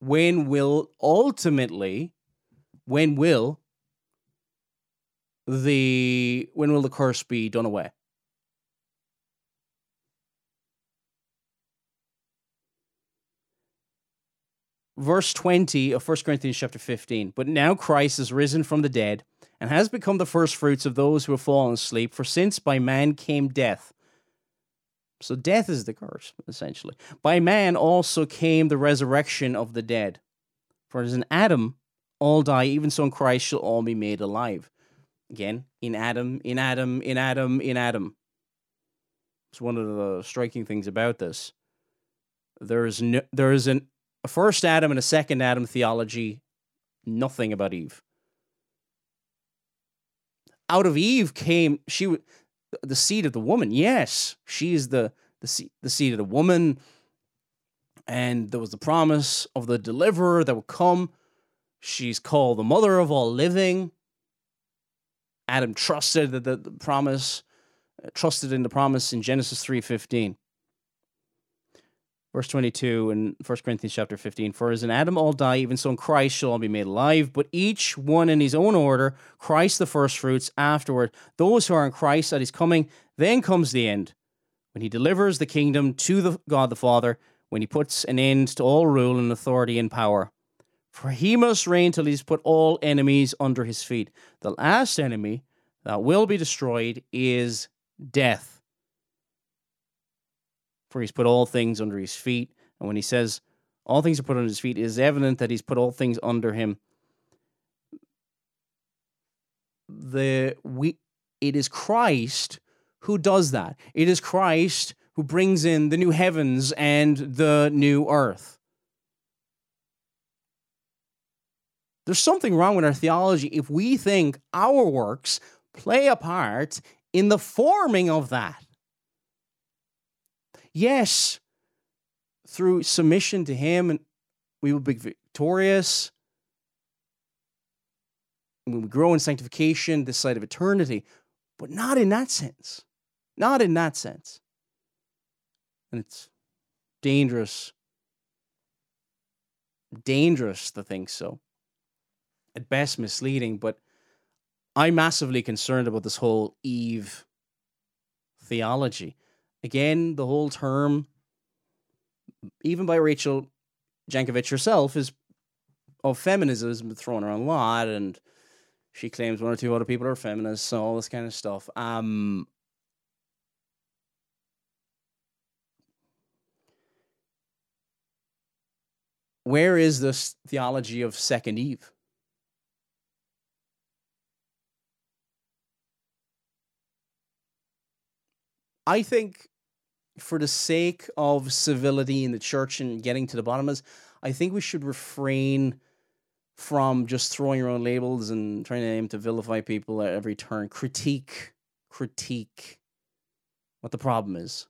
when will ultimately, when will the when will the curse be done away? Verse 20 of 1 Corinthians chapter 15. But now Christ is risen from the dead and has become the first fruits of those who have fallen asleep. For since by man came death, so death is the curse, essentially. By man also came the resurrection of the dead. For as in Adam all die, even so in Christ shall all be made alive. Again, in Adam, in Adam, in Adam, in Adam. It's one of the striking things about this. There is no, there is an a first Adam and a second Adam theology, nothing about Eve. Out of Eve came she the seed of the woman. Yes, she is the the seed, the seed of the woman. And there was the promise of the deliverer that would come. She's called the mother of all living. Adam trusted the, the, the promise, uh, trusted in the promise in Genesis 3:15. Verse 22 in 1 Corinthians chapter 15 For as in Adam all die, even so in Christ shall all be made alive, but each one in his own order, Christ the firstfruits, afterward, those who are in Christ at his coming, then comes the end, when he delivers the kingdom to the God the Father, when he puts an end to all rule and authority and power. For he must reign till he's put all enemies under his feet. The last enemy that will be destroyed is death for he's put all things under his feet. And when he says all things are put under his feet, it is evident that he's put all things under him. The we it is Christ who does that. It is Christ who brings in the new heavens and the new earth. There's something wrong with our theology if we think our works play a part in the forming of that. Yes, through submission to Him, and we will be victorious. When we will grow in sanctification this side of eternity, but not in that sense. Not in that sense. And it's dangerous, dangerous to think so. At best, misleading, but I'm massively concerned about this whole Eve theology. Again, the whole term, even by Rachel Jankovic herself, is of feminism has been thrown around a lot, and she claims one or two other people are feminists, and all this kind of stuff. Um, where is this theology of second Eve? I think for the sake of civility in the church and getting to the bottom of this, I think we should refrain from just throwing around labels and trying to aim to vilify people at every turn. Critique, critique what the problem is.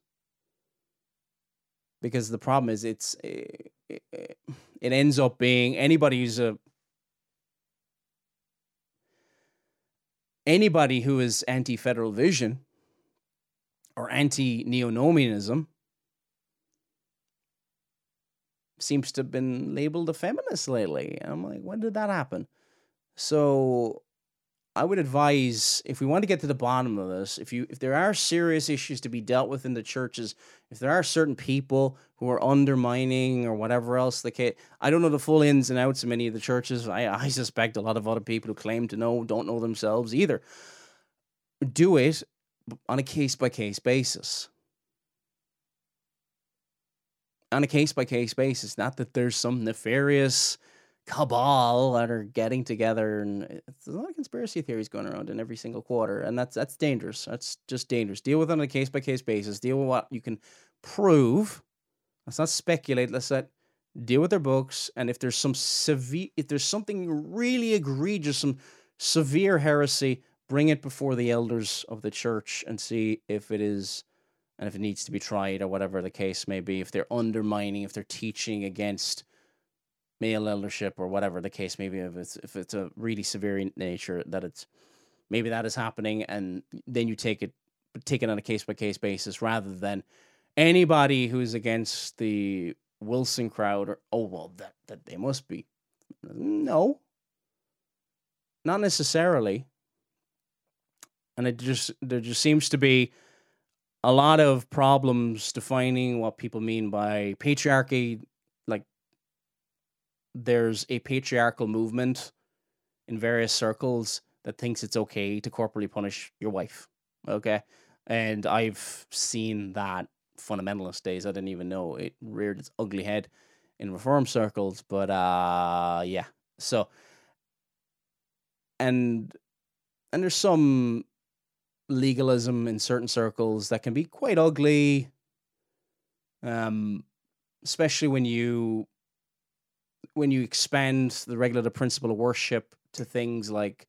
Because the problem is, it's it, it ends up being anybody who's a anybody who is anti-federal vision or anti-neonomianism seems to have been labeled a feminist lately. I'm like, when did that happen? So I would advise if we want to get to the bottom of this, if you if there are serious issues to be dealt with in the churches, if there are certain people who are undermining or whatever else the case, I don't know the full ins and outs of many of the churches. I I suspect a lot of other people who claim to know don't know themselves either. Do it on a case by case basis. On a case by case basis. Not that there's some nefarious cabal that are getting together and uh, there's a lot of conspiracy theories going around in every single quarter and that's that's dangerous. That's just dangerous. Deal with it on a case by case basis. Deal with what you can prove. Let's not speculate. Let's not deal with their books and if there's some severe if there's something really egregious some severe heresy bring it before the elders of the church and see if it is and if it needs to be tried or whatever the case may be, if they're undermining, if they're teaching against male eldership or whatever the case may be, if it's if it's a really severe nature that it's maybe that is happening, and then you take it take it on a case by case basis rather than anybody who's against the Wilson crowd or oh well that that they must be. No. Not necessarily and it just there just seems to be a lot of problems defining what people mean by patriarchy. Like, there's a patriarchal movement in various circles that thinks it's okay to corporally punish your wife. Okay. And I've seen that fundamentalist days. I didn't even know it reared its ugly head in reform circles. But uh yeah. So and and there's some legalism in certain circles that can be quite ugly. Um, especially when you when you expand the regulative principle of worship to things like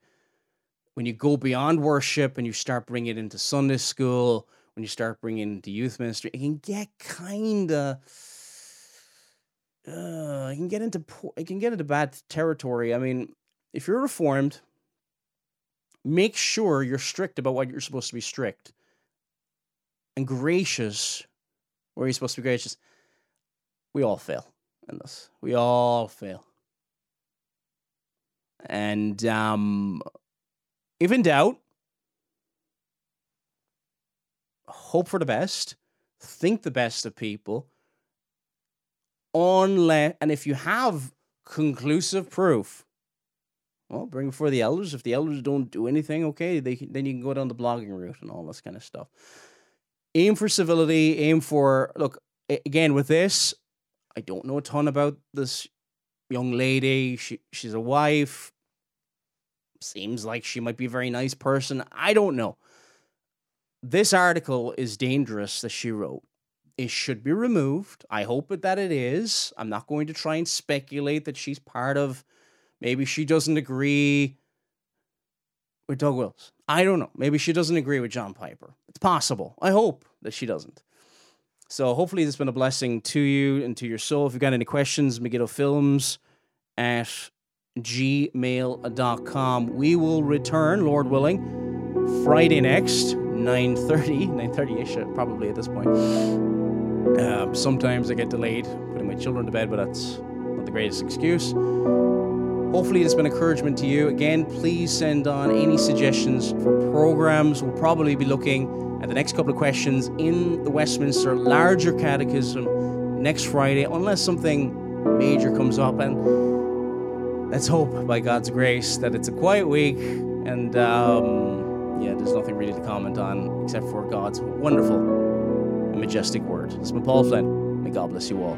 when you go beyond worship and you start bringing it into Sunday school, when you start bringing it into youth ministry, it can get kind of uh, it can get into it can get into bad territory. I mean, if you're reformed make sure you're strict about what you're supposed to be strict and gracious where you're supposed to be gracious. We all fail in this. We all fail. And um, if in doubt, hope for the best, think the best of people. Unless, and if you have conclusive proof well, bring before the elders. If the elders don't do anything, okay, they then you can go down the blogging route and all this kind of stuff. Aim for civility. Aim for look again with this. I don't know a ton about this young lady. She she's a wife. Seems like she might be a very nice person. I don't know. This article is dangerous that she wrote. It should be removed. I hope that it is. I'm not going to try and speculate that she's part of Maybe she doesn't agree with Doug Wilson. I don't know. Maybe she doesn't agree with John Piper. It's possible. I hope that she doesn't. So hopefully this has been a blessing to you and to your soul. If you've got any questions, Megiddo Films at gmail.com. We will return, Lord willing, Friday next, 9.30, 9.30ish uh, probably at this point. Um, sometimes I get delayed putting my children to bed, but that's not the greatest excuse. Hopefully, it's been encouragement to you. Again, please send on any suggestions for programs. We'll probably be looking at the next couple of questions in the Westminster Larger Catechism next Friday, unless something major comes up. And let's hope, by God's grace, that it's a quiet week and um, yeah, there's nothing really to comment on except for God's wonderful and majestic word. This is Paul Flynn. May God bless you all.